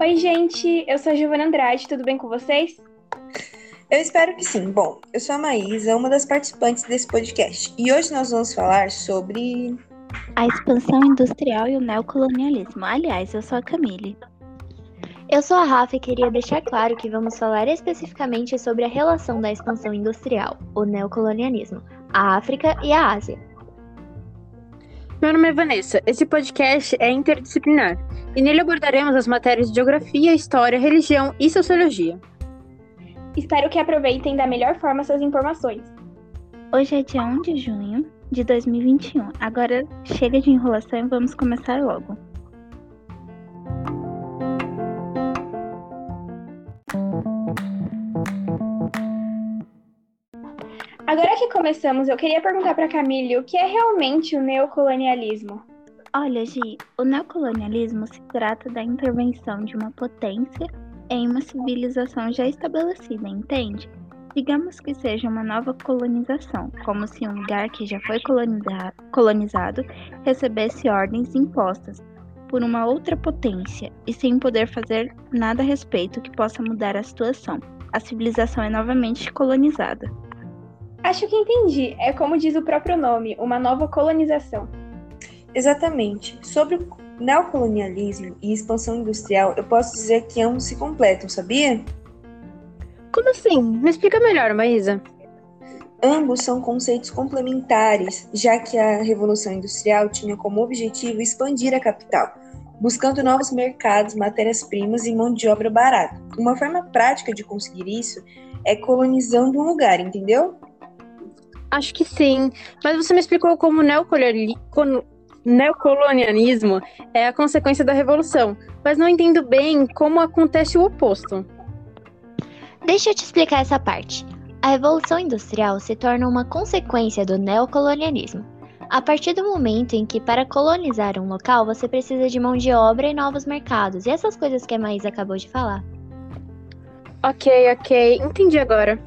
Oi, gente, eu sou a Giovana Andrade, tudo bem com vocês? Eu espero que sim. Bom, eu sou a Maísa, uma das participantes desse podcast, e hoje nós vamos falar sobre. A expansão industrial e o neocolonialismo. Aliás, eu sou a Camille. Eu sou a Rafa e queria deixar claro que vamos falar especificamente sobre a relação da expansão industrial, o neocolonialismo, a África e a Ásia. Meu nome é Vanessa. Esse podcast é interdisciplinar e nele abordaremos as matérias de geografia, história, religião e sociologia. Espero que aproveitem da melhor forma essas informações. Hoje é dia 1 de junho de 2021. Agora chega de enrolação e vamos começar logo. Agora que começamos, eu queria perguntar para Camille o que é realmente o neocolonialismo. Olha, Gi, o neocolonialismo se trata da intervenção de uma potência em uma civilização já estabelecida, entende? Digamos que seja uma nova colonização, como se um lugar que já foi colonizado recebesse ordens impostas por uma outra potência e sem poder fazer nada a respeito que possa mudar a situação. A civilização é novamente colonizada. Acho que entendi. É como diz o próprio nome, uma nova colonização. Exatamente. Sobre o neocolonialismo e expansão industrial, eu posso dizer que ambos se completam, sabia? Como assim? Me explica melhor, Maísa. Ambos são conceitos complementares, já que a Revolução Industrial tinha como objetivo expandir a capital, buscando novos mercados, matérias-primas e mão de obra barata. Uma forma prática de conseguir isso é colonizando um lugar, entendeu? Acho que sim. Mas você me explicou como o neocolonialismo é a consequência da revolução. Mas não entendo bem como acontece o oposto. Deixa eu te explicar essa parte. A Revolução Industrial se torna uma consequência do neocolonialismo. A partir do momento em que, para colonizar um local, você precisa de mão de obra e novos mercados, e essas coisas que a Maísa acabou de falar. Ok, ok, entendi agora.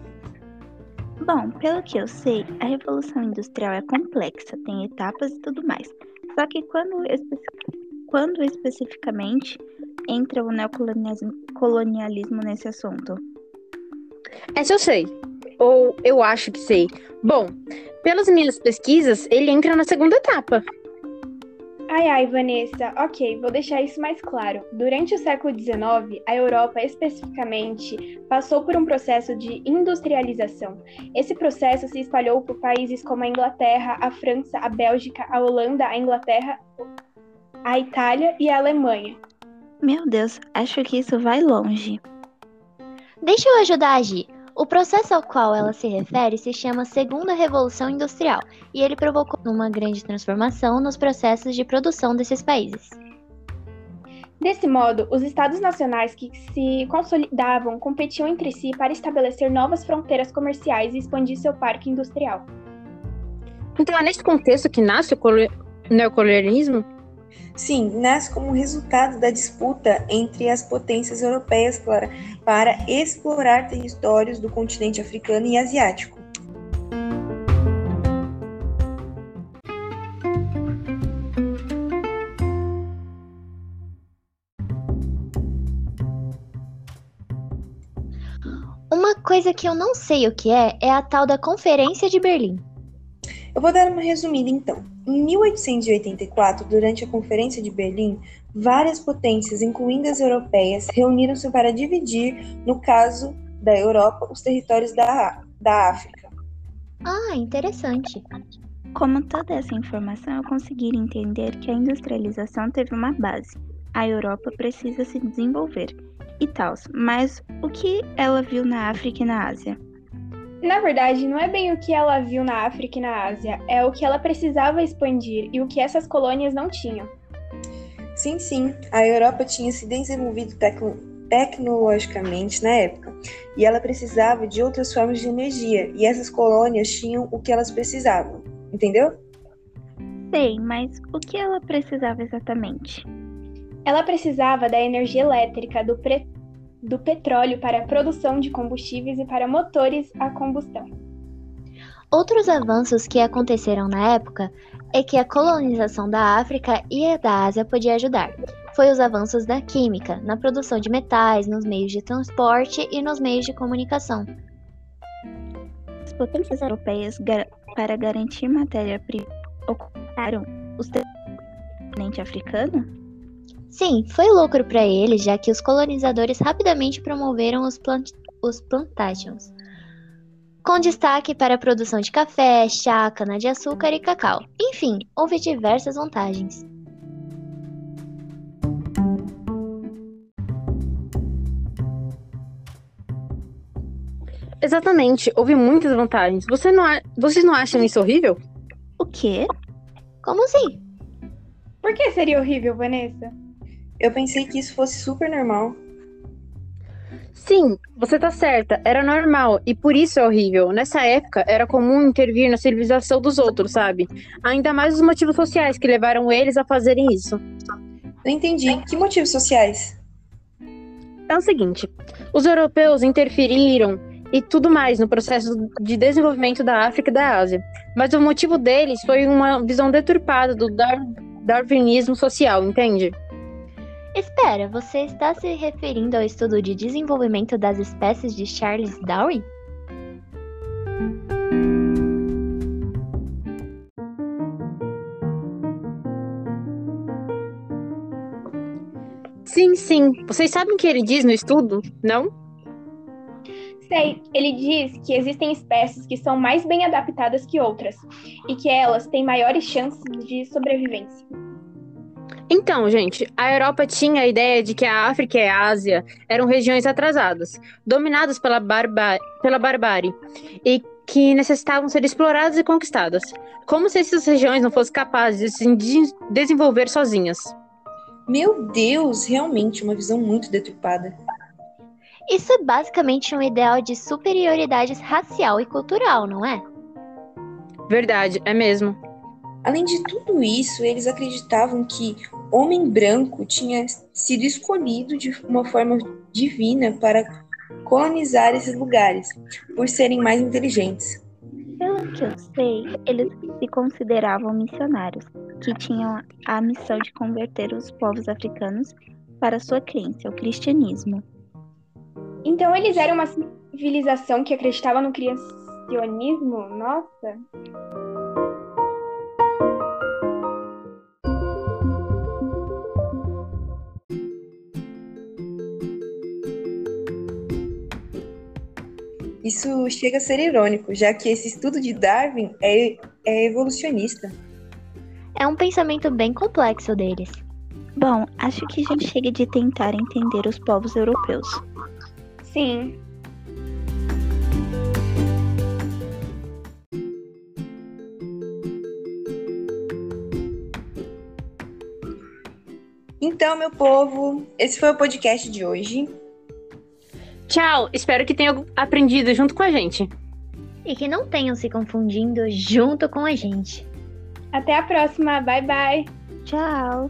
Bom, pelo que eu sei, a Revolução Industrial é complexa, tem etapas e tudo mais. Só que quando, quando especificamente entra o neocolonialismo nesse assunto? Essa eu sei. Ou eu acho que sei. Bom, pelas minhas pesquisas, ele entra na segunda etapa. Ai, ai, Vanessa, ok, vou deixar isso mais claro. Durante o século XIX, a Europa especificamente passou por um processo de industrialização. Esse processo se espalhou por países como a Inglaterra, a França, a Bélgica, a Holanda, a Inglaterra, a Itália e a Alemanha. Meu Deus, acho que isso vai longe. Deixa eu ajudar a agir. O processo ao qual ela se refere se chama Segunda Revolução Industrial e ele provocou uma grande transformação nos processos de produção desses países. Desse modo, os estados nacionais que se consolidavam competiam entre si para estabelecer novas fronteiras comerciais e expandir seu parque industrial. Então é nesse contexto que nasce o neocolonialismo? Sim, nasce como resultado da disputa entre as potências europeias para, para explorar territórios do continente africano e asiático. Uma coisa que eu não sei o que é é a tal da Conferência de Berlim. Eu vou dar uma resumida então. Em 1884, durante a Conferência de Berlim, várias potências, incluindo as europeias, reuniram-se para dividir, no caso da Europa, os territórios da, da África. Ah, interessante. Como toda essa informação, eu consegui entender que a industrialização teve uma base. A Europa precisa se desenvolver e tal, mas o que ela viu na África e na Ásia? Na verdade, não é bem o que ela viu na África e na Ásia, é o que ela precisava expandir e o que essas colônias não tinham. Sim, sim, a Europa tinha se desenvolvido tecno tecnologicamente na época e ela precisava de outras formas de energia e essas colônias tinham o que elas precisavam, entendeu? Sei, mas o que ela precisava exatamente? Ela precisava da energia elétrica, do, do petróleo para a produção de combustíveis e para motores a combustão. Outros avanços que aconteceram na época é que a colonização da África e a da Ásia podia ajudar. Foi os avanços da química, na produção de metais, nos meios de transporte e nos meios de comunicação. As potências europeias, gar para garantir matéria-prima, ocuparam os continente africano? Sim, foi lucro para eles, já que os colonizadores rapidamente promoveram os, plant os plantations, com destaque para a produção de café, chá, cana-de-açúcar e cacau. Enfim, houve diversas vantagens. Exatamente, houve muitas vantagens. Você não Vocês não acham isso horrível? O quê? Como assim? Por que seria horrível, Vanessa? Eu pensei que isso fosse super normal. Sim, você tá certa, era normal e por isso é horrível. Nessa época era comum intervir na civilização dos outros, sabe? Ainda mais os motivos sociais que levaram eles a fazerem isso. Não entendi. Que motivos sociais? É o seguinte: os europeus interferiram e tudo mais no processo de desenvolvimento da África e da Ásia. Mas o motivo deles foi uma visão deturpada do dar darwinismo social, entende? Espera, você está se referindo ao estudo de desenvolvimento das espécies de Charles Darwin? Sim, sim. Vocês sabem o que ele diz no estudo, não? Sei, ele diz que existem espécies que são mais bem adaptadas que outras e que elas têm maiores chances de sobrevivência. Então, gente, a Europa tinha a ideia de que a África e a Ásia eram regiões atrasadas, dominadas pela, barba pela barbárie, e que necessitavam ser exploradas e conquistadas, como se essas regiões não fossem capazes de se de desenvolver sozinhas. Meu Deus, realmente uma visão muito deturpada. Isso é basicamente um ideal de superioridade racial e cultural, não é? Verdade, é mesmo. Além de tudo isso, eles acreditavam que homem branco tinha sido escolhido de uma forma divina para colonizar esses lugares, por serem mais inteligentes. Pelo que eu sei, eles se consideravam missionários, que tinham a missão de converter os povos africanos para sua crença, o cristianismo. Então eles eram uma civilização que acreditava no criacionismo? Nossa! Isso chega a ser irônico, já que esse estudo de Darwin é, é evolucionista. É um pensamento bem complexo deles. Bom, acho que já chega de tentar entender os povos europeus. Sim. Então, meu povo, esse foi o podcast de hoje. Tchau, espero que tenham aprendido junto com a gente. E que não tenham se confundindo junto com a gente. Até a próxima, bye bye. Tchau.